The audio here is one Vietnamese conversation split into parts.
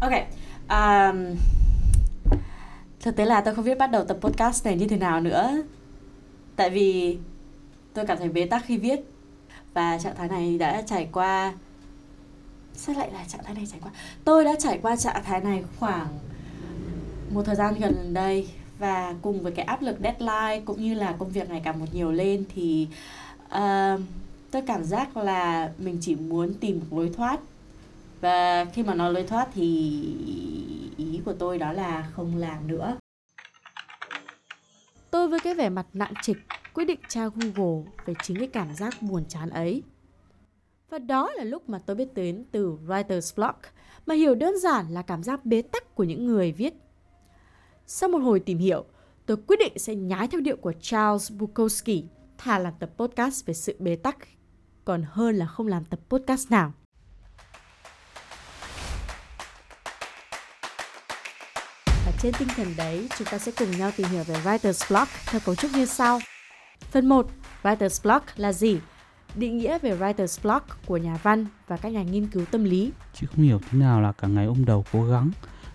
Ok. Um, thực tế là tôi không biết bắt đầu tập podcast này như thế nào nữa. Tại vì tôi cảm thấy bế tắc khi viết và trạng thái này đã trải qua sao lại là trạng thái này trải qua tôi đã trải qua trạng thái này khoảng một thời gian gần đây và cùng với cái áp lực deadline cũng như là công việc ngày càng một nhiều lên thì uh, tôi cảm giác là mình chỉ muốn tìm một lối thoát và khi mà nói lối thoát thì ý của tôi đó là không làm nữa. Tôi với cái vẻ mặt nặng trịch, quyết định tra google về chính cái cảm giác buồn chán ấy. Và đó là lúc mà tôi biết đến từ writer's block, mà hiểu đơn giản là cảm giác bế tắc của những người viết. Sau một hồi tìm hiểu, tôi quyết định sẽ nhái theo điệu của Charles Bukowski, thà làm tập podcast về sự bế tắc, còn hơn là không làm tập podcast nào. Và trên tinh thần đấy, chúng ta sẽ cùng nhau tìm hiểu về Writer's Block theo cấu trúc như sau. Phần 1. Writer's Block là gì? Định nghĩa về Writer's Block của nhà văn và các nhà nghiên cứu tâm lý. Chứ không hiểu thế nào là cả ngày ôm đầu cố gắng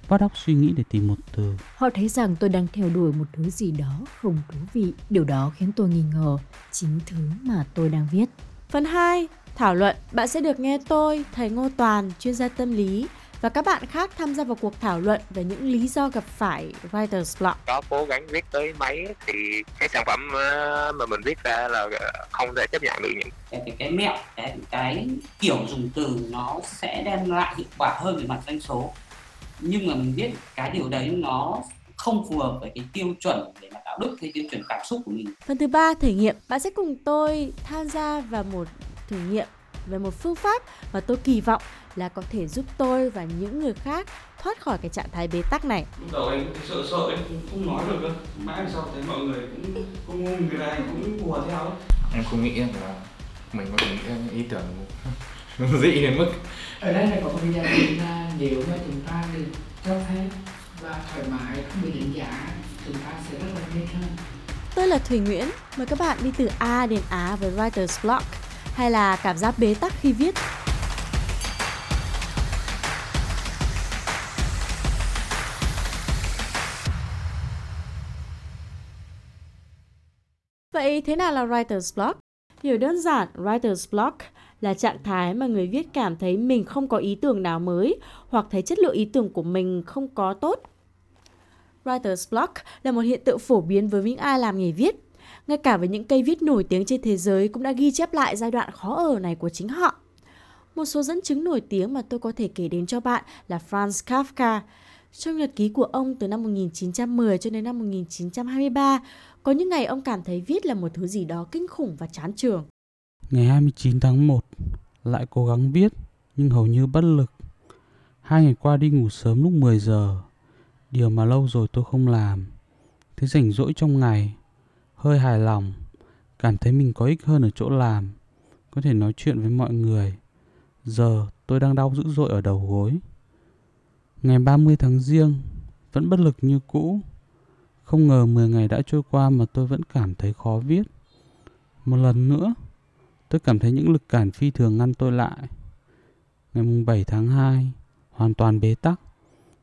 vắt óc suy nghĩ để tìm một từ. Họ thấy rằng tôi đang theo đuổi một thứ gì đó không thú vị. Điều đó khiến tôi nghi ngờ chính thứ mà tôi đang viết. Phần 2, thảo luận. Bạn sẽ được nghe tôi, thầy Ngô Toàn, chuyên gia tâm lý và các bạn khác tham gia vào cuộc thảo luận về những lý do gặp phải writer's block. Có cố gắng viết tới mấy thì cái sản phẩm ờ, mà mình viết ra là không thể chấp nhận được những cái cái, cái mẹo cái cái kiểu dùng từ nó sẽ đem lại hiệu quả hơn về mặt doanh số nhưng mà mình biết cái điều đấy nó không phù hợp với cái tiêu chuẩn để mà đạo đức hay tiêu chuẩn cảm xúc của mình. Phần thứ ba thể nghiệm, bạn sẽ cùng tôi tham gia vào một thử nghiệm về một phương pháp mà tôi kỳ vọng là có thể giúp tôi và những người khác thoát khỏi cái trạng thái bế tắc này. Lúc đầu em sợ sợ em không, không nói được cơ. Mãi sau thấy mọi người cũng cũng người này cũng hùa theo. Em không nghĩ là mình có thể nghĩ ý tưởng dị đến mức ở đây là có một cái gia đình là nếu mà chúng ta được cho phép và thoải mái không bị đánh giá chúng ta sẽ rất là nên hơn Tôi là Thùy Nguyễn, mời các bạn đi từ A đến Á với Writer's Block hay là cảm giác bế tắc khi viết. Vậy thế nào là Writer's Block? Hiểu đơn giản, Writer's Block là trạng thái mà người viết cảm thấy mình không có ý tưởng nào mới hoặc thấy chất lượng ý tưởng của mình không có tốt. Writer's block là một hiện tượng phổ biến với những ai làm nghề viết. Ngay cả với những cây viết nổi tiếng trên thế giới cũng đã ghi chép lại giai đoạn khó ở này của chính họ. Một số dẫn chứng nổi tiếng mà tôi có thể kể đến cho bạn là Franz Kafka. Trong nhật ký của ông từ năm 1910 cho đến năm 1923, có những ngày ông cảm thấy viết là một thứ gì đó kinh khủng và chán trường. Ngày 29 tháng 1, lại cố gắng viết, nhưng hầu như bất lực. Hai ngày qua đi ngủ sớm lúc 10 giờ, điều mà lâu rồi tôi không làm. Thế rảnh rỗi trong ngày, hơi hài lòng, cảm thấy mình có ích hơn ở chỗ làm, có thể nói chuyện với mọi người. Giờ tôi đang đau dữ dội ở đầu gối. Ngày 30 tháng riêng, vẫn bất lực như cũ. Không ngờ 10 ngày đã trôi qua mà tôi vẫn cảm thấy khó viết. Một lần nữa, Tôi cảm thấy những lực cản phi thường ngăn tôi lại. Ngày 7 tháng 2, hoàn toàn bế tắc,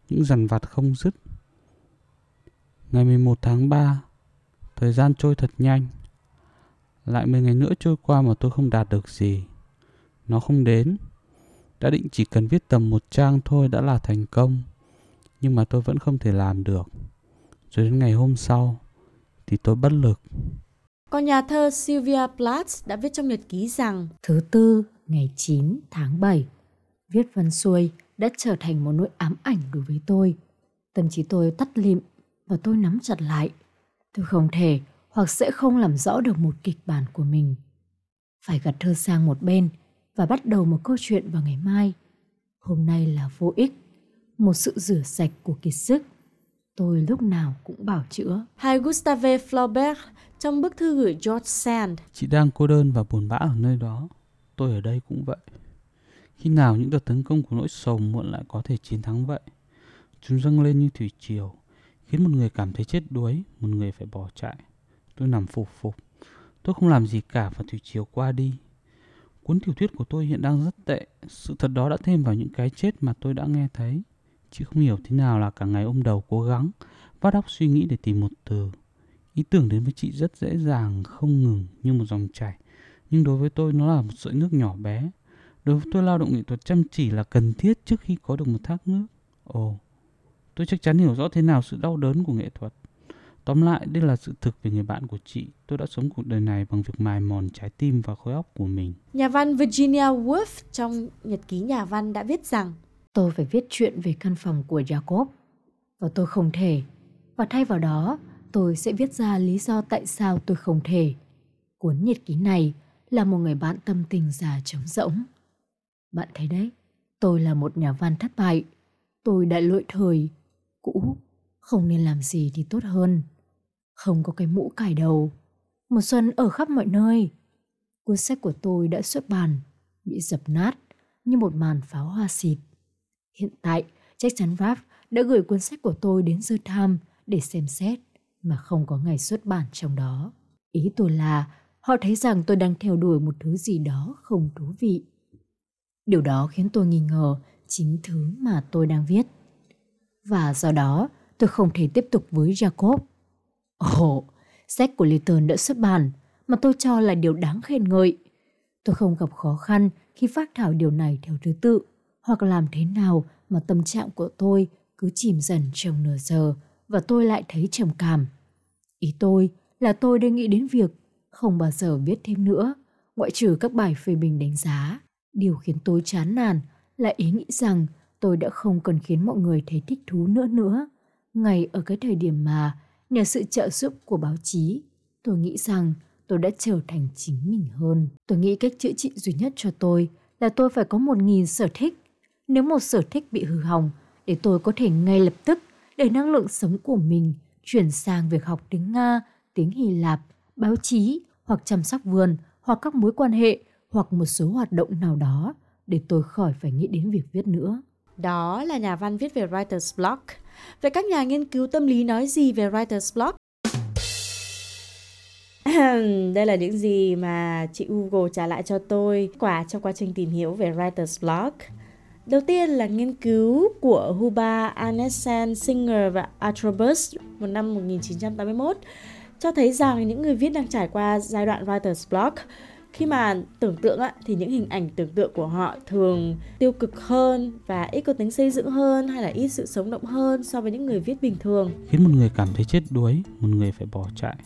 những dằn vặt không dứt. Ngày 11 tháng 3, thời gian trôi thật nhanh. Lại 10 ngày nữa trôi qua mà tôi không đạt được gì. Nó không đến. Đã định chỉ cần viết tầm một trang thôi đã là thành công. Nhưng mà tôi vẫn không thể làm được. Rồi đến ngày hôm sau thì tôi bất lực. Còn nhà thơ Sylvia Plath đã viết trong nhật ký rằng Thứ tư, ngày 9 tháng 7, viết văn xuôi đã trở thành một nỗi ám ảnh đối với tôi. Tâm trí tôi tắt lịm và tôi nắm chặt lại. Tôi không thể hoặc sẽ không làm rõ được một kịch bản của mình. Phải gặt thơ sang một bên và bắt đầu một câu chuyện vào ngày mai. Hôm nay là vô ích, một sự rửa sạch của kiệt sức. Tôi lúc nào cũng bảo chữa. Hay Gustave Flaubert trong bức thư gửi George Sand. Chị đang cô đơn và buồn bã ở nơi đó. Tôi ở đây cũng vậy. Khi nào những đợt tấn công của nỗi sầu muộn lại có thể chiến thắng vậy? Chúng dâng lên như thủy triều, khiến một người cảm thấy chết đuối, một người phải bỏ chạy. Tôi nằm phục phục. Tôi không làm gì cả và thủy chiều qua đi. Cuốn tiểu thuyết của tôi hiện đang rất tệ. Sự thật đó đã thêm vào những cái chết mà tôi đã nghe thấy. Chị không hiểu thế nào là cả ngày ôm đầu cố gắng, vắt óc suy nghĩ để tìm một từ. Ý tưởng đến với chị rất dễ dàng, không ngừng như một dòng chảy. Nhưng đối với tôi nó là một sợi nước nhỏ bé. Đối với tôi lao động nghệ thuật chăm chỉ là cần thiết trước khi có được một thác nước. Ồ, tôi chắc chắn hiểu rõ thế nào sự đau đớn của nghệ thuật. Tóm lại, đây là sự thực về người bạn của chị. Tôi đã sống cuộc đời này bằng việc mài mòn trái tim và khối óc của mình. Nhà văn Virginia Woolf trong nhật ký nhà văn đã viết rằng Tôi phải viết chuyện về căn phòng của Jacob và tôi không thể. Và thay vào đó, tôi sẽ viết ra lý do tại sao tôi không thể. Cuốn nhật ký này là một người bạn tâm tình già trống rỗng. Bạn thấy đấy, tôi là một nhà văn thất bại. Tôi đã lỗi thời, cũ, không nên làm gì thì tốt hơn. Không có cái mũ cài đầu. mùa xuân ở khắp mọi nơi. Cuốn sách của tôi đã xuất bản, bị dập nát như một màn pháo hoa xịt. Hiện tại, chắc chắn Ralph đã gửi cuốn sách của tôi đến dư tham để xem xét mà không có ngày xuất bản trong đó. Ý tôi là họ thấy rằng tôi đang theo đuổi một thứ gì đó không thú vị. Điều đó khiến tôi nghi ngờ chính thứ mà tôi đang viết. Và do đó, tôi không thể tiếp tục với Jacob. Ồ, oh, sách của Lytton đã xuất bản mà tôi cho là điều đáng khen ngợi. Tôi không gặp khó khăn khi phát thảo điều này theo thứ tự hoặc làm thế nào mà tâm trạng của tôi cứ chìm dần trong nửa giờ và tôi lại thấy trầm cảm. Ý tôi là tôi đang nghĩ đến việc không bao giờ viết thêm nữa, ngoại trừ các bài phê bình đánh giá. Điều khiến tôi chán nản là ý nghĩ rằng tôi đã không cần khiến mọi người thấy thích thú nữa nữa. Ngay ở cái thời điểm mà, nhờ sự trợ giúp của báo chí, tôi nghĩ rằng tôi đã trở thành chính mình hơn. Tôi nghĩ cách chữa trị duy nhất cho tôi là tôi phải có một nghìn sở thích. Nếu một sở thích bị hư hỏng, để tôi có thể ngay lập tức để năng lượng sống của mình chuyển sang việc học tiếng Nga, tiếng Hy Lạp, báo chí hoặc chăm sóc vườn hoặc các mối quan hệ hoặc một số hoạt động nào đó để tôi khỏi phải nghĩ đến việc viết nữa. Đó là nhà văn viết về Writer's Block. Vậy các nhà nghiên cứu tâm lý nói gì về Writer's Block? Đây là những gì mà chị Google trả lại cho tôi quả trong quá trình tìm hiểu về Writer's Block. Đầu tiên là nghiên cứu của Huba, Anesen, Singer và Atrobus vào năm 1981 cho thấy rằng những người viết đang trải qua giai đoạn writer's block khi mà tưởng tượng á, thì những hình ảnh tưởng tượng của họ thường tiêu cực hơn và ít có tính xây dựng hơn hay là ít sự sống động hơn so với những người viết bình thường. Khiến một người cảm thấy chết đuối một người phải bỏ chạy.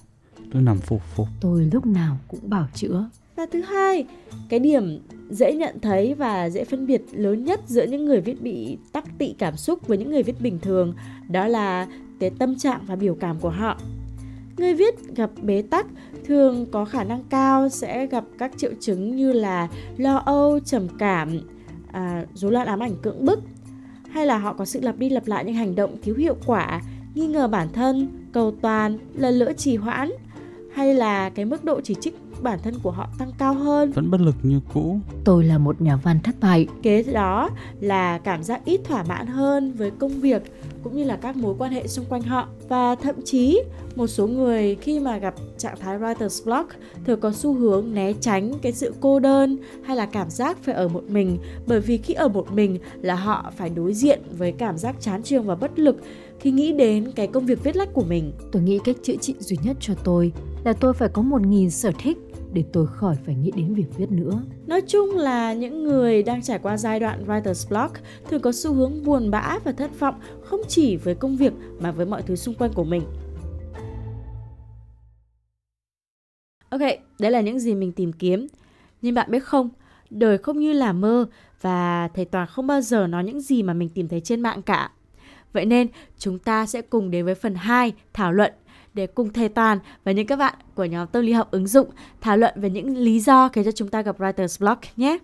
Tôi nằm phục phục. Tôi lúc nào cũng bảo chữa. Và thứ hai cái điểm dễ nhận thấy và dễ phân biệt lớn nhất giữa những người viết bị tắc tị cảm xúc với những người viết bình thường đó là cái tâm trạng và biểu cảm của họ. Người viết gặp bế tắc thường có khả năng cao sẽ gặp các triệu chứng như là lo âu trầm cảm à, rối loạn ám ảnh cưỡng bức hay là họ có sự lặp đi lặp lại những hành động thiếu hiệu quả nghi ngờ bản thân cầu toàn lần lỡ trì hoãn hay là cái mức độ chỉ trích bản thân của họ tăng cao hơn? Vẫn bất lực như cũ. Tôi là một nhà văn thất bại. Kế đó là cảm giác ít thỏa mãn hơn với công việc cũng như là các mối quan hệ xung quanh họ. Và thậm chí một số người khi mà gặp trạng thái writer's block thường có xu hướng né tránh cái sự cô đơn hay là cảm giác phải ở một mình. Bởi vì khi ở một mình là họ phải đối diện với cảm giác chán trường và bất lực khi nghĩ đến cái công việc viết lách của mình. Tôi nghĩ cách chữa trị duy nhất cho tôi là tôi phải có một nghìn sở thích để tôi khỏi phải nghĩ đến việc viết nữa. Nói chung là những người đang trải qua giai đoạn writer's block thường có xu hướng buồn bã và thất vọng không chỉ với công việc mà với mọi thứ xung quanh của mình. Ok, đấy là những gì mình tìm kiếm. Nhưng bạn biết không, đời không như là mơ và thầy Toàn không bao giờ nói những gì mà mình tìm thấy trên mạng cả. Vậy nên chúng ta sẽ cùng đến với phần 2 thảo luận để cùng thầy Toàn và những các bạn của nhóm tâm lý học ứng dụng thảo luận về những lý do khiến cho chúng ta gặp writer's block nhé.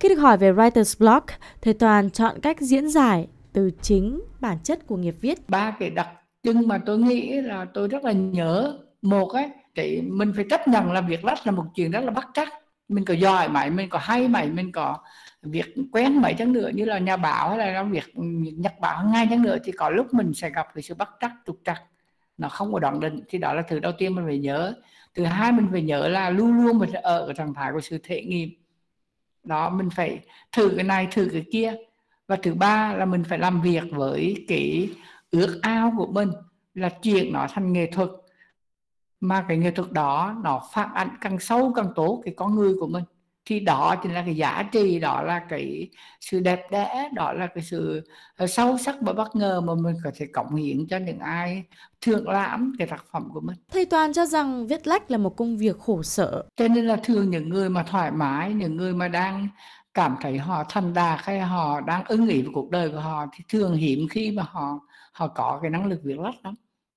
Khi được hỏi về writer's block, thầy Toàn chọn cách diễn giải từ chính bản chất của nghiệp viết. Ba cái đặc trưng mà tôi nghĩ là tôi rất là nhớ. Một ấy, thì mình phải chấp nhận là việc lách là một chuyện rất là bắt chắc. Mình có giỏi mày, mình có hay mày, mình có việc quen mấy chăng nữa, như là nhà báo hay là việc nhật báo ngay chăng nữa, thì có lúc mình sẽ gặp cái sự bắt trắc, trục trặc. Nó không có đoạn định, thì đó là thứ đầu tiên mình phải nhớ. Thứ hai mình phải nhớ là luôn luôn mình ở trạng thái của sự thể nghiệm. Đó, mình phải thử cái này, thử cái kia. Và thứ ba là mình phải làm việc với cái ước ao của mình, là chuyển nó thành nghệ thuật. Mà cái nghệ thuật đó nó phản ảnh càng sâu càng tốt cái con người của mình thì đó chính là cái giá trị đó là cái sự đẹp đẽ đó là cái sự ờ, sâu sắc và bất ngờ mà mình có thể cống hiến cho những ai thưởng lãm cái tác phẩm của mình Thầy Toàn cho rằng viết lách là một công việc khổ sở. cho nên là thường những người mà thoải mái những người mà đang cảm thấy họ thành đạt hay họ đang ưng ý với cuộc đời của họ thì thường hiếm khi mà họ họ có cái năng lực viết lách lắm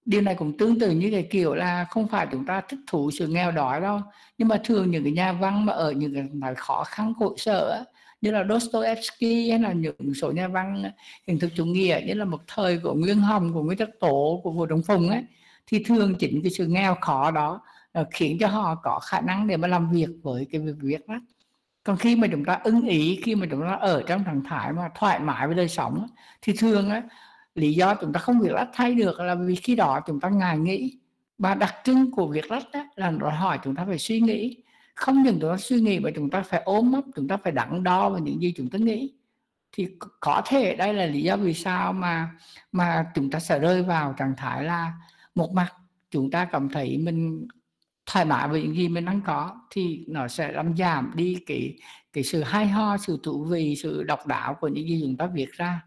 điều này cũng tương tự như cái kiểu là không phải chúng ta thích thú sự nghèo đói đâu. Nhưng mà thường những cái nhà văn mà ở những cái nơi khó khăn, khổ sở như là Dostoevsky hay là những số nhà văn hình thức chủ nghĩa, như là một thời của Nguyên Hồng, của Nguyễn Tất Tổ của Vũ Đồng Phùng ấy, thì thường chính cái sự nghèo khó đó ờ, khiến cho họ có khả năng để mà làm việc với cái việc viết đó còn khi mà chúng ta ưng ý, khi mà chúng ta ở trong trạng thái mà thoải mái với đời sống thì thường á lý do chúng ta không việc lách thay được là vì khi đó chúng ta ngài nghĩ và đặc trưng của việc lách đó là đòi hỏi chúng ta phải suy nghĩ không những chúng ta suy nghĩ mà chúng ta phải ôm ấp chúng ta phải đắn đo vào những gì chúng ta nghĩ thì có thể đây là lý do vì sao mà mà chúng ta sẽ rơi vào trạng thái là một mặt chúng ta cảm thấy mình thoải mái với những gì mình đang có thì nó sẽ làm giảm đi cái cái sự hay ho sự thú vị sự độc đáo của những gì chúng ta viết ra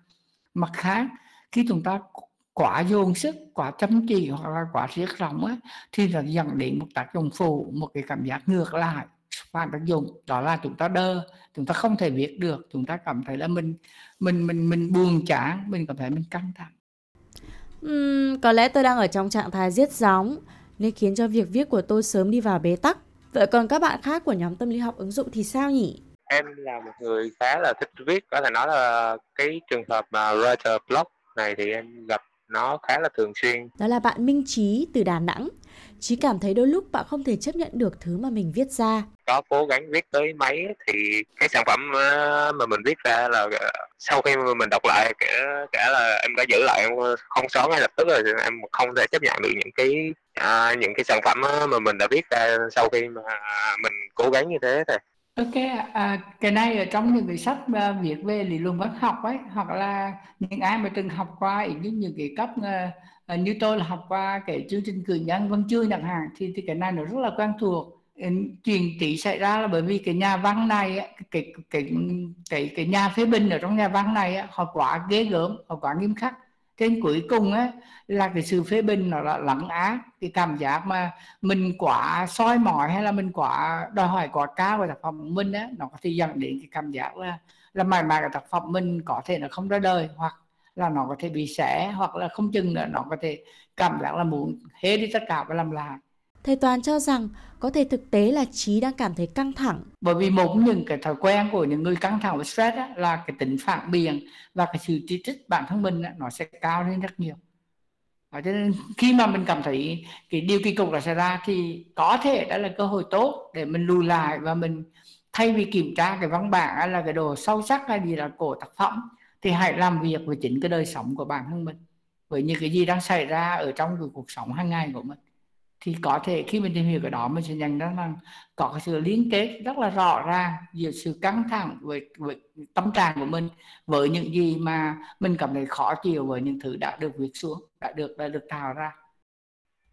mặt khác khi chúng ta quá dồn sức quá chăm chỉ hoặc là quá siết lòng á thì nó dẫn đến một tác dụng phụ một cái cảm giác ngược lại phản tác dụng đó là chúng ta đơ chúng ta không thể viết được chúng ta cảm thấy là mình mình mình mình buồn chán mình cảm thấy mình căng thẳng Ừm, có lẽ tôi đang ở trong trạng thái giết gióng nên khiến cho việc viết của tôi sớm đi vào bế tắc. Vậy còn các bạn khác của nhóm tâm lý học ứng dụng thì sao nhỉ? em là một người khá là thích viết có thể nói là cái trường hợp mà writer block này thì em gặp nó khá là thường xuyên Đó là bạn Minh Trí từ Đà Nẵng. Chí cảm thấy đôi lúc bạn không thể chấp nhận được thứ mà mình viết ra. có cố gắng viết tới mấy thì cái sản phẩm ờ, mà mình viết ra là ờ, sau khi mình đọc lại kể cả là em đã giữ lại em không xóa ngay lập tức rồi em không thể chấp nhận được những cái à, những cái sản phẩm á mà mình đã viết ra sau khi mà mình cố gắng như thế thì Ok, à, cái này ở trong những cái sách à, viết về lý luận văn học ấy hoặc là những ai mà từng học qua những những cái cấp à, à, như tôi là học qua cái chương trình cử nhân văn chương chẳng hạn thì thì cái này nó rất là quen thuộc. Ừ, chuyện tỷ xảy ra là bởi vì cái nhà văn này á, cái cái cái cái nhà phê bình ở trong nhà văn này á, họ quá ghê gớm họ quá nghiêm khắc trên cuối cùng á, là cái sự phê bình nó là lắng á cái cảm giác mà mình quá soi mỏi hay là mình quá đòi hỏi quá cao về tác phẩm của mình á, nó có thể dẫn đến cái cảm giác là là mãi mãi cái tác phẩm mình có thể nó không ra đời, hoặc là nó có thể bị xẻ hoặc là không chừng nữa nó có thể cảm giác là muốn hết đi tất cả và làm lại. Thầy Toàn cho rằng có thể thực tế là trí đang cảm thấy căng thẳng. bởi vì một những cái thói quen của những người căng thẳng và stress á, là cái tính phản biện và cái sự chỉ trích bản thân mình á, nó sẽ cao lên rất nhiều Và cho nên khi mà mình cảm thấy cái điều kỳ cục là xảy ra thì có thể đó là cơ hội tốt để mình lùi lại và mình thay vì kiểm tra cái văn bản hay là cái đồ sâu sắc hay gì là cổ tác phẩm thì hãy làm việc với chính cái đời sống của bản thân mình với những cái gì đang xảy ra ở trong cái cuộc sống hàng ngày của mình thì có thể khi mình tìm hiểu cái đó mình sẽ nhận ra rằng có cái sự liên kết rất là rõ ràng giữa sự căng thẳng với, với tâm trạng của mình với những gì mà mình cảm thấy khó chịu với những thứ đã được viết xuống đã được đã được tạo ra.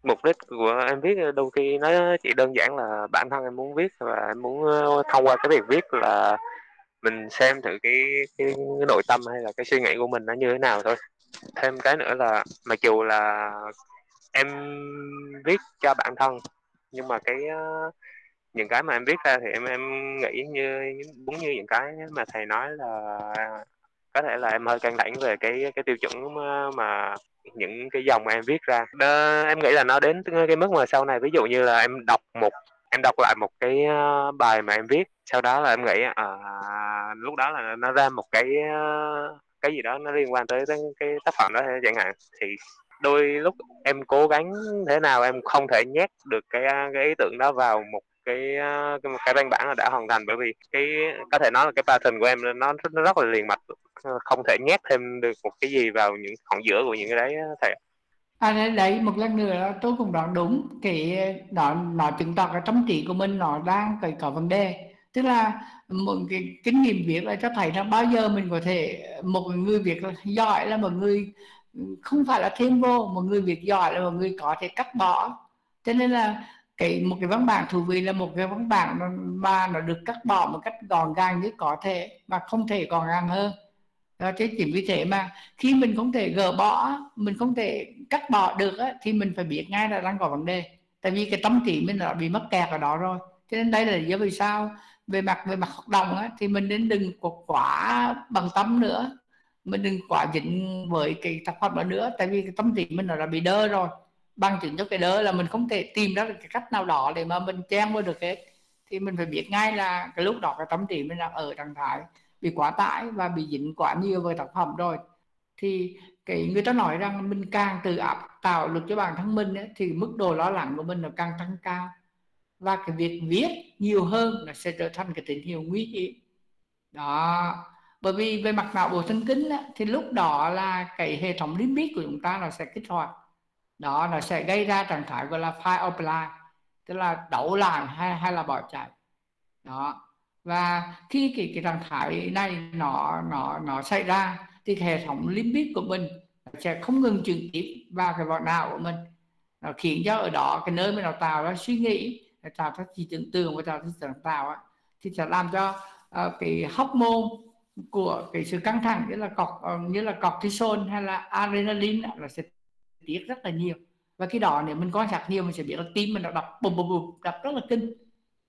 Mục đích của em viết đôi khi nó chỉ đơn giản là bản thân em muốn viết và em muốn ờ, thông qua cái việc viết là mình xem thử cái cái, cái nội tâm hay là cái suy nghĩ của mình nó như thế nào thôi. Thêm cái nữa là mặc dù là em viết cho bản thân. Nhưng mà cái ờ, những cái mà em viết ra thì em em nghĩ như đúng như những cái mà thầy nói là có thể là em hơi căng đẳng về cái cái tiêu chuẩn mà, mà những cái dòng mà em viết ra. Đó, em nghĩ là nó đến cái mức mà sau này ví dụ như là em đọc một em đọc lại một cái ờ, bài mà em viết sau đó là em nghĩ à, lúc đó là nó ra một cái cái gì đó nó liên quan tới, tới cái tác phẩm đó chẳng hạn thì đôi lúc em cố gắng thế nào em không thể nhét được cái à, cái ý tưởng đó vào một cái à, cái, cái văn bản là đã hoàn thành. Bởi vì cái có thể nói là cái pattern của em nó, nó rất là liền mạch ờ, không thể nhét thêm được một cái gì vào những khoảng giữa của những cái đấy thầy anh À đấy, đấy một lần nữa tôi cũng đoán đúng cái ờ, nó nó chứng tỏ cái tâm trí của mình nó đang cái có vấn đề. Tức là một cái kinh nghiệm viết là cho thấy là bao giờ mình có thể một người việc giỏi là một người không phải là thêm vô một người việc giỏi là một người có thể cắt bỏ. Cho nên là cái một cái văn bản thú vị là một cái văn bản mà nó được cắt bỏ một cách gọn gàng nhất có thể và không thể gọn gàng hơn. Đó thế chỉ vì thế mà khi mình không thể gỡ bỏ mình không thể cắt bỏ được á, thì mình phải biết ngay là đang có vấn đề. Tại vì cái tâm trí mình đã bị mất kẹt ở đó rồi. Cho nên đây là lý do vì sao về mặt về mặt hoạt động á, thì mình nên đừng quá bằng tâm nữa mình đừng quá dính với cái tác phẩm đó nữa tại vì cái tâm trí mình nó đã bị đơ rồi. Bằng chứng cho cái đơ là mình không thể tìm ra cái cách nào đó để mà mình chen vô được hết. Thì mình phải biết ngay là cái lúc đó cái tâm trí mình đang ở trạng thái bị quá tải và bị dính quá nhiều với tác phẩm rồi. Thì cái người ta nói rằng mình càng tự áp tạo lực cho bản thân mình ấy, thì mức độ lo lắng của mình nó càng tăng cao. Và cái việc viết nhiều hơn là sẽ trở thành cái tín hiệu nguy hiểm. Đó bởi vì về mặt não bộ thần kinh á, thì lúc đó là cái hệ thống limbic của chúng ta nó sẽ kích hoạt. Đó nó sẽ gây ra trạng thái gọi là fight or flight tức là đấu lại hay hay là bỏ chạy. Đó. Và khi cái cái trạng thái này nó nó nó xảy ra thì hệ thống limbic của mình sẽ không ngừng chuyển tiếp vào cái vỏ não của mình. Nó khiến cho ở đó cái nơi mà nó tạo ra suy nghĩ tạo ra trí tưởng tượng và tạo ra sáng tạo á, thì sẽ làm cho uh, cái môn của cái sự căng thẳng như là cọc ờ, như là cortisol hay là adrenaline là sẽ tiết rất là nhiều. Và khi đó nếu mình quan sát nhiều mình sẽ biết là tim mình nó đập, bùm bùm bùm, đập rất là kinh.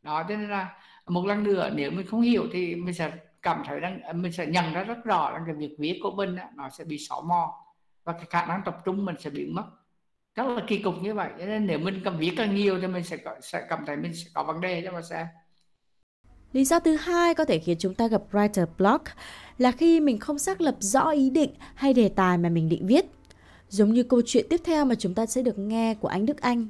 Đó, cho nên là một lần nữa, nếu mình không hiểu thì mình sẽ cảm thấy rằng ờ, mình sẽ nhận ra rất rõ là cái việc viết của mình nó sẽ bị xỏ mò và cái khả năng tập trung mình sẽ bị mất. Rất là kỳ cục như vậy, cho nên nếu mình cầm viết càng nhiều thì mình sẽ sẽ cảm thấy mình sẽ có vấn đề cho mà xem Lý do thứ hai có thể khiến chúng ta gặp writer block là khi mình không xác lập rõ ý định hay đề tài mà mình định viết. Giống như câu chuyện tiếp theo mà chúng ta sẽ được nghe của anh Đức Anh.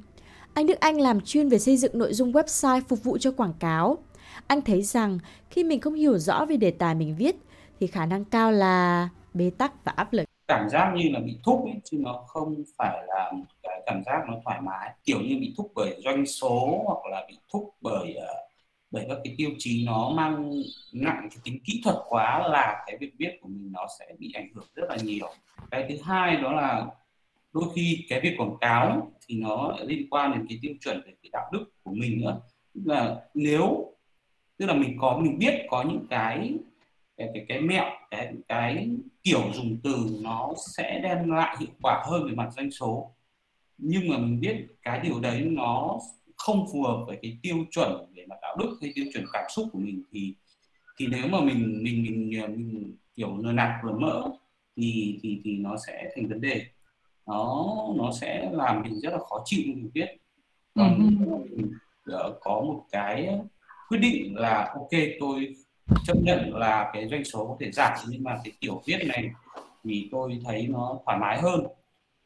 Anh Đức Anh làm chuyên về xây dựng nội dung website phục vụ cho quảng cáo. Anh thấy rằng khi mình không hiểu rõ về đề tài mình viết thì khả năng cao là bế tắc và áp lực. Cảm giác như là bị thúc ấy, chứ nó không phải là một cái cảm giác nó thoải mái. Kiểu như bị thúc bởi doanh số hoặc là bị thúc bởi uh, bởi các cái tiêu chí nó mang nặng cái tính kỹ thuật quá là cái việc viết của mình nó sẽ bị ảnh hưởng rất là nhiều. Cái thứ hai đó là đôi khi cái việc quảng cáo thì nó liên quan đến cái tiêu chuẩn về cái đạo đức của mình nữa. Tức là nếu tức là mình có mình biết có những cái cái cái, cái mẹo cái cái kiểu dùng từ nó sẽ đem lại hiệu quả hơn về mặt doanh số. Nhưng mà mình biết cái điều đấy nó không phù hợp với cái tiêu chuẩn về mặt đạo đức hay tiêu chuẩn cảm xúc của mình thì thì nếu mà mình mình mình, mình kiểu lừa nạt lừa mỡ thì thì thì nó sẽ thành vấn đề. Nó nó sẽ làm mình rất là khó chịu mình viết. Còn uh-huh. mình uh, có một cái quyết định là ok tôi chấp nhận là cái doanh số có thể giảm nhưng mà cái kiểu viết này thì tôi thấy nó thoải mái hơn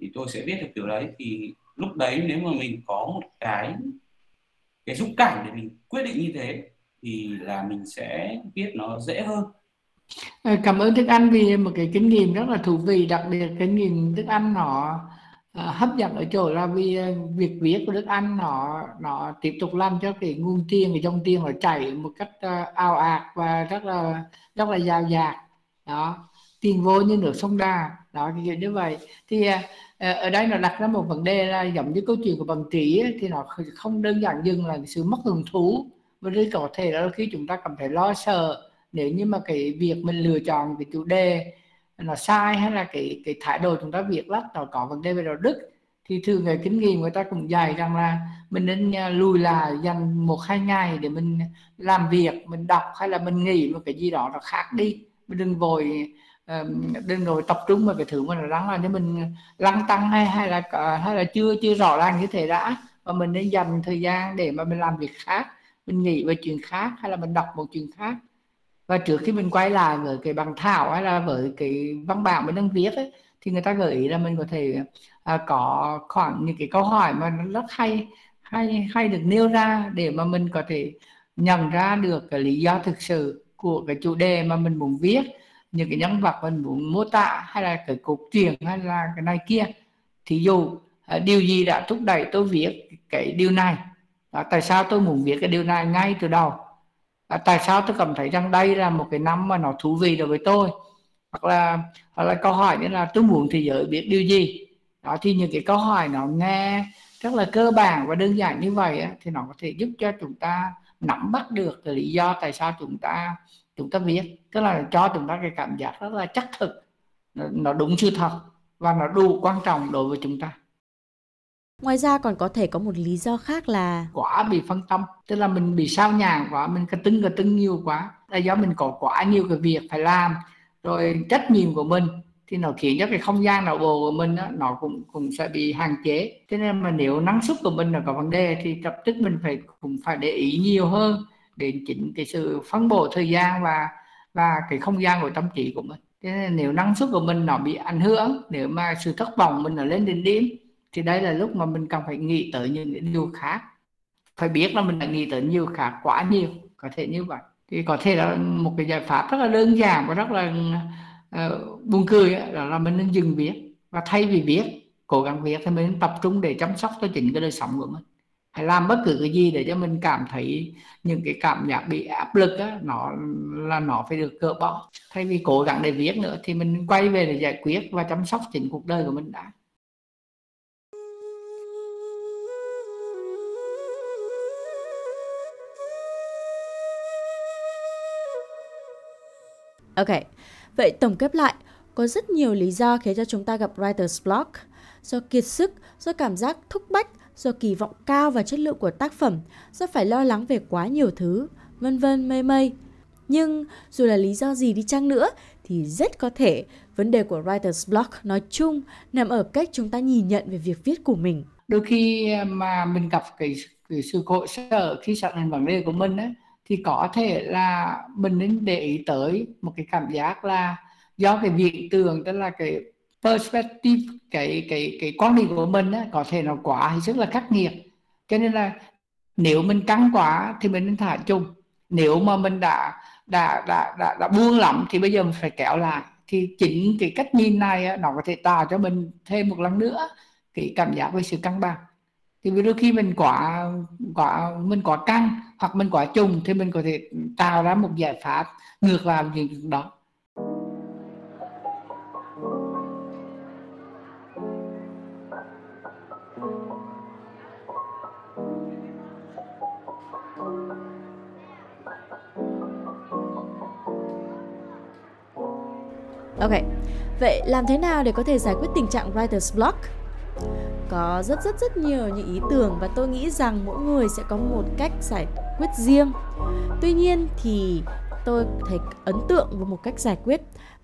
thì tôi sẽ viết được kiểu đấy. Thì lúc đấy nếu mà mình có một cái cái dũng cảm để mình quyết định như thế thì là mình sẽ viết nó dễ hơn. Ờ, cảm ơn thức ăn vì một cái kinh nghiệm rất là thú vị, đặc biệt kinh nghiệm thức ăn nó ờ, hấp dẫn ở chỗ là vì ờ, việc viết của Đức Anh nó nó tiếp tục làm cho cái nguồn tiền cái dòng tiền nó chảy một cách ao ạt và rất là rất là giàu dạt. Đó tiền vô như nước sông Đà. Đó kiểu như vậy. Thì Ờ, ở đây nó đặt ra một vấn đề là giống như câu chuyện của bằng trí ấy, thì nó không đơn giản dừng là sự mất hứng thú và đây có thể là khi chúng ta cảm thấy lo sợ nếu như mà cái việc mình lựa chọn cái chủ đề nó sai hay là cái cái thái độ chúng ta việc lách nó có vấn đề về đạo đức. Thì thường người kinh nghiệm người ta cũng dạy rằng là mình nên à, lùi lại dành một hai ngày để mình làm việc mình đọc hay là mình nghĩ một cái gì đó nó khác đi. Mình đừng vội đừng rồi tập trung vào cái thứ mà nó đang là nếu mình lăng tăng hay hay là hay là chưa chưa rõ ràng như thế đã và mình nên dành thời gian để mà mình làm việc khác mình nghĩ về chuyện khác hay là mình đọc một chuyện khác. Và trước khi mình quay lại với cái bằng thảo hay là với cái văn bản mình đang viết ấy, thì người ta gợi ý là mình có thể à, có khoảng những cái câu hỏi mà nó rất hay hay hay được nêu ra để mà mình có thể nhận ra được cái lý do thực sự của cái chủ đề mà mình muốn viết những cái nhân vật mình muốn mô tả hay là cái cục truyền hay là cái này kia thì dù à, điều gì đã thúc đẩy tôi viết cái điều này à, tại sao tôi muốn viết cái điều này ngay từ đầu? À, tại sao tôi cảm thấy rằng đây là một cái năm mà nó thú vị đối với tôi? Hoặc là hoặc là câu hỏi như là tôi muốn thế giới biết điều gì? Đó thì những cái câu hỏi nó nghe rất là cơ bản và đơn giản như vậy thì nó có thể giúp cho chúng ta nắm bắt được cái lý do tại sao chúng ta chúng ta viết tức là cho chúng ta cái cảm giác rất là chắc thực. Nó, đúng sự thật và nó đủ quan trọng đối với chúng ta. Ngoài ra còn có thể có một lý do khác là quá bị phân tâm tức là mình bị sao nhàn quá mình cái tưng cái tưng nhiều quá. Là do mình có quá nhiều cái việc phải làm rồi trách nhiệm của mình thì nó khiến cho cái không gian não bộ của mình đó, nó cũng cũng sẽ bị hạn chế. Cho nên mà nếu năng suất của mình là có vấn đề thì lập tức mình phải cũng phải để ý nhiều hơn đến chính cái sự phân bổ thời gian và và cái không gian của tâm trí của mình. Thế nên nếu năng suất của mình nó bị ảnh hưởng nếu mà sự thất vọng mình nó lên đỉnh điểm thì đây là lúc mà mình cần phải nghĩ tới những điều khác. Phải biết là mình đã nghĩ tới nhiều khác quá nhiều có thể như vậy. Thì có thể là một cái giải pháp rất là đơn giản và rất là uh, buồn cười ấy, đó là mình nên dừng viết và thay vì viết cố gắng viết thì mình nên tập trung để chăm sóc cho chính cái đời sống của mình hãy làm bất cứ cái gì để cho mình cảm thấy những cái cảm giác bị áp lực á, nó là nó phải được cỡ bỏ thay vì cố gắng để viết nữa thì mình quay về để giải quyết và chăm sóc chính cuộc đời của mình đã Ok, vậy tổng kết lại, có rất nhiều lý do khiến cho chúng ta gặp writer's block. Do kiệt sức, do cảm giác thúc bách, do kỳ vọng cao và chất lượng của tác phẩm, do phải lo lắng về quá nhiều thứ, vân vân mây mây. Nhưng dù là lý do gì đi chăng nữa thì rất có thể vấn đề của writer's block nói chung nằm ở cách chúng ta nhìn nhận về việc viết của mình. Đôi khi à, mà mình gặp cái, cái sự khổ sở khi soạn thành vấn đề của mình ấy, thì có thể là mình nên để ý tới một cái cảm giác là do cái viện tường tức là cái perspective cái cái cái quan điểm của mình á, có thể nó quá thì rất là khắc nghiệt. Cho nên là nếu mình căng quá thì mình nên thả chung. Nếu mà mình đã đã đã đã, đã buông lỏng thì bây giờ mình phải kéo lại. Thì chính cái cách nhìn này á, nó có thể tạo cho mình thêm một lần nữa cái cảm giác về sự căng bằng. Thì đôi khi mình quá quá mình quá căng hoặc mình quá trùng thì mình có thể tạo ra một giải pháp ngược vào những đó. Ok, vậy làm thế nào để có thể giải quyết tình trạng writer's block? Có rất rất rất nhiều những ý tưởng và tôi nghĩ rằng mỗi người sẽ có một cách giải quyết riêng. Tuy nhiên thì tôi thấy ấn tượng với một cách giải quyết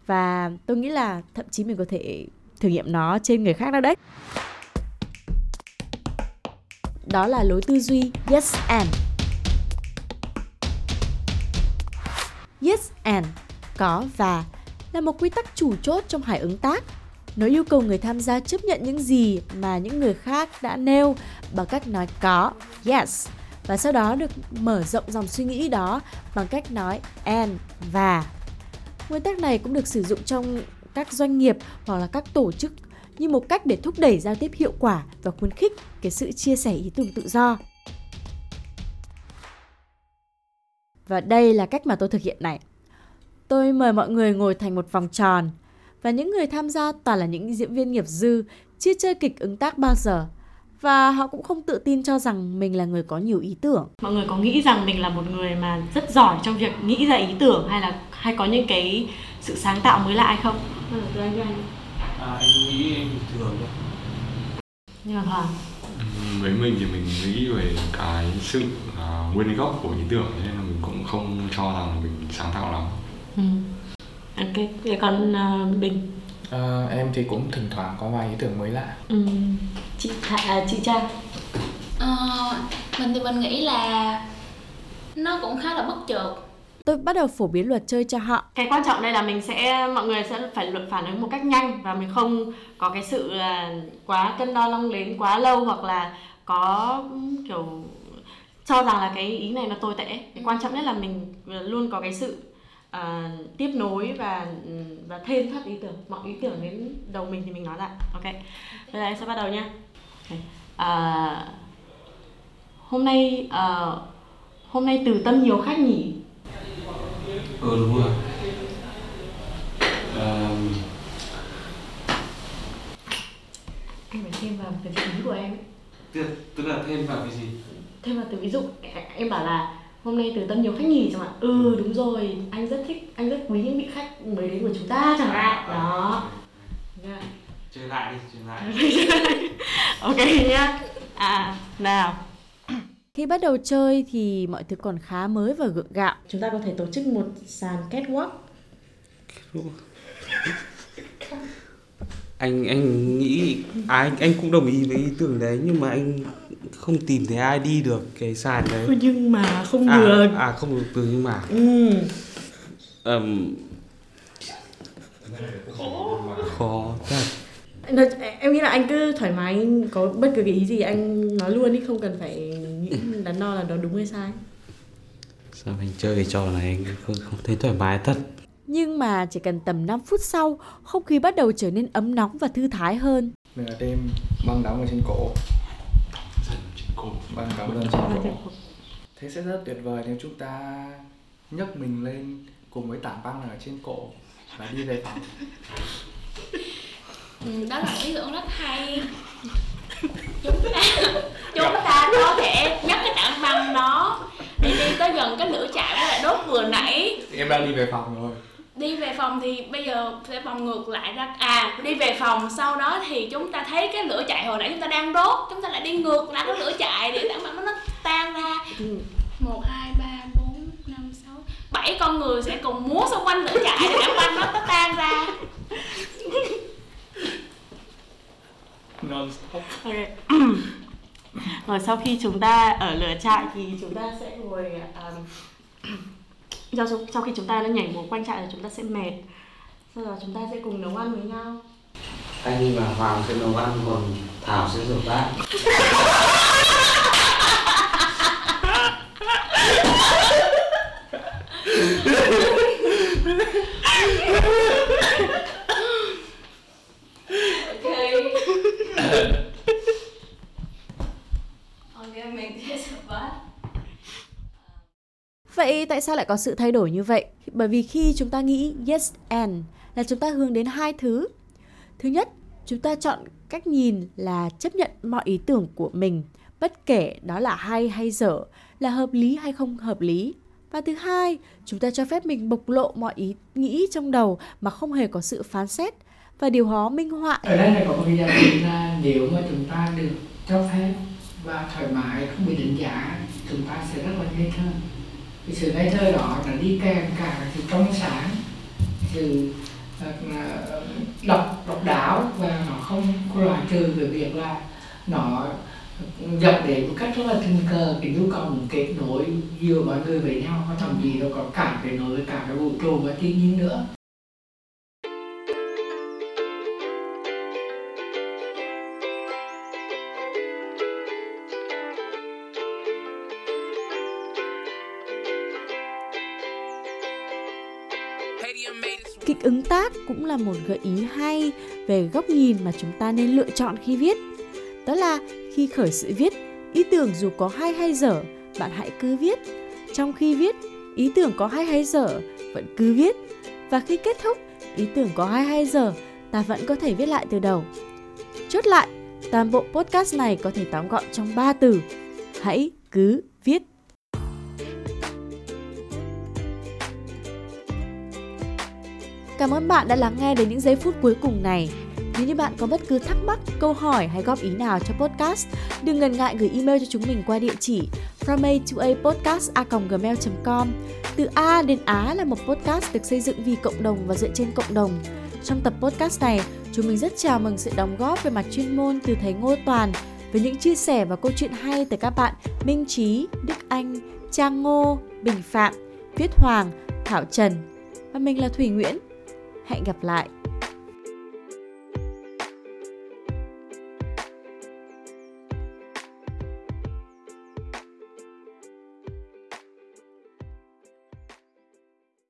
và tôi nghĩ là thậm chí mình có thể thử nghiệm nó trên người khác đó đấy. Đó là lối tư duy yes and. Yes and có và là một quy tắc chủ chốt trong hải ứng tác. Nó yêu cầu người tham gia chấp nhận những gì mà những người khác đã nêu bằng cách nói có, yes, và sau đó được mở rộng dòng suy nghĩ đó bằng cách nói and và. Nguyên tắc này cũng được sử dụng trong các doanh nghiệp hoặc là các tổ chức như một cách để thúc đẩy giao tiếp hiệu quả và khuyến khích cái sự chia sẻ ý tưởng tự do. Và đây là cách mà tôi thực hiện này. Tôi mời mọi người ngồi thành một vòng tròn và những người tham gia toàn là những diễn viên nghiệp dư, chưa chơi kịch ứng tác bao giờ. Và họ cũng không tự tin cho rằng mình là người có nhiều ý tưởng. Mọi người có nghĩ rằng mình là một người mà rất giỏi trong việc nghĩ ra ý tưởng hay là hay có những cái sự sáng tạo mới lạ hay không? Ừ, từ anh anh. À, anh nghĩ em bình thường thôi. Nhưng mà Hoàng. với mình thì mình nghĩ về cái sự uh, nguyên gốc của ý tưởng nên là mình cũng không cho rằng mình sáng tạo lắm Ừ. Ok, vậy còn uh, Bình? À, em thì cũng thỉnh thoảng có vài ý tưởng mới lạ. Ừ. Chị Thạ, à, chị Trang? Ờ, mình thì mình nghĩ là nó cũng khá là bất chợt Tôi bắt đầu phổ biến luật chơi cho họ. Cái quan trọng đây là mình sẽ mọi người sẽ phải luận phản ứng một cách nhanh và mình không có cái sự là quá cân đo long đến quá lâu hoặc là có kiểu cho rằng là cái ý này nó tồi tệ. Cái quan trọng nhất là mình luôn có cái sự uh, tiếp nối và và thêm thắt ý tưởng mọi ý tưởng đến đầu mình thì mình nói lại ok bây giờ em sẽ bắt đầu nha okay. uh, hôm nay uh, hôm nay từ tâm nhiều khách nhỉ Ừ đúng rồi. À, Anh phải thêm vào cái ý của em ấy. tức, tức là thêm vào cái gì? Thêm vào từ ví dụ em bảo là hôm nay từ tâm nhiều khách nhỉ chẳng hạn. Ừ đúng rồi. Anh rất thích anh rất quý những vị khách mới đến của chúng ta chẳng hạn. Đó. Nha. Chơi lại đi, chơi lại. ok nhá à nào. Khi bắt đầu chơi thì mọi thứ còn khá mới và gượng gạo. chúng ta có thể tổ chức một sàn catwalk. Anh anh nghĩ à, anh anh cũng đồng ý với ý tưởng đấy nhưng mà anh không tìm thấy ai đi được cái sàn đấy. Nhưng mà không à, được À không được từ nhưng mà. ừ. Ừm, khó thật. Nói, em nghĩ là anh cứ thoải mái anh có bất cứ cái ý gì anh nói luôn đi không cần phải nghĩ đắn đo là nó đúng hay sai Sao anh chơi cái trò này anh không, không thấy thoải mái thật. Nhưng mà chỉ cần tầm 5 phút sau, không khí bắt đầu trở nên ấm nóng và thư thái hơn. mình là đem băng đóng ở trên cổ cổ băng đóng lên trên cổ thế sẽ rất tuyệt vời nếu chúng ta nhấc mình lên cùng với tảng băng ở trên cổ và đi về phòng. Ừ, đó là ý tưởng rất hay. Chúng ta chúng ta có thể nhấc cái tảng băng đó đi đi tới gần cái lửa trại lại đốt vừa nãy. Em đang đi về phòng rồi đi về phòng thì bây giờ sẽ vòng ngược lại ra. À đi về phòng sau đó thì chúng ta thấy cái lửa chạy hồi nãy chúng ta đang đốt chúng ta lại đi ngược lại cái lửa chạy để tảng băng nó tan ra. Một hai ba bốn năm sáu. Bảy con người sẽ cùng múa xung quanh lửa chạy để tảng băng nó nó tan ra. Non stop. Ok. Rồi sau khi chúng ta ở lửa trại thì chúng ta sẽ ngồi um, sau, sau khi chúng ta đã nhảy múa quanh trại thì chúng ta sẽ mệt sau đó chúng ta sẽ cùng nấu ăn với nhau Anh và Hoàng sẽ nấu ăn còn Thảo sẽ rửa bát. ok mình sẽ sửa bát Vậy tại sao lại có sự thay đổi như vậy? Bởi vì khi chúng ta nghĩ yes and là chúng ta hướng đến hai thứ. Thứ nhất, chúng ta chọn cách nhìn là chấp nhận mọi ý tưởng của mình, bất kể đó là hay hay dở, là hợp lý hay không hợp lý. Và thứ hai, chúng ta cho phép mình bộc lộ mọi ý nghĩ trong đầu mà không hề có sự phán xét và điều đó minh họa ở đây là có một cái giá trị là nếu mà chúng ta được cho phép và thoải mái không bị định giá chúng ta sẽ rất là ngây thơ cái sự ngây thơ đó là đi kèm cả sự trong sáng, sự ờ, ờ, độc độc đáo và nó không loại trừ về việc là nó dẫn đến một cách rất là tình cờ cái nhu cầu muốn kết nối giữa mọi người với nhau, và thậm chí nó có cả kết nối với cả cái vũ trụ và thiên nhiên nữa. Cách ứng tác cũng là một gợi ý hay về góc nhìn mà chúng ta nên lựa chọn khi viết. Đó là khi khởi sự viết, ý tưởng dù có hay hay dở, bạn hãy cứ viết. Trong khi viết, ý tưởng có hay hay dở, vẫn cứ viết. Và khi kết thúc, ý tưởng có hay hay dở, ta vẫn có thể viết lại từ đầu. Chốt lại, toàn bộ podcast này có thể tóm gọn trong 3 từ. Hãy cứ viết. Cảm ơn bạn đã lắng nghe đến những giây phút cuối cùng này. Nếu như bạn có bất cứ thắc mắc, câu hỏi hay góp ý nào cho podcast, đừng ngần ngại gửi email cho chúng mình qua địa chỉ from a to a podcast gmail.com. Từ A đến Á là một podcast được xây dựng vì cộng đồng và dựa trên cộng đồng. Trong tập podcast này, chúng mình rất chào mừng sự đóng góp về mặt chuyên môn từ thầy Ngô Toàn với những chia sẻ và câu chuyện hay từ các bạn Minh Trí, Đức Anh, Trang Ngô, Bình Phạm, Viết Hoàng, Thảo Trần. Và mình là Thủy Nguyễn. Hẹn gặp lại!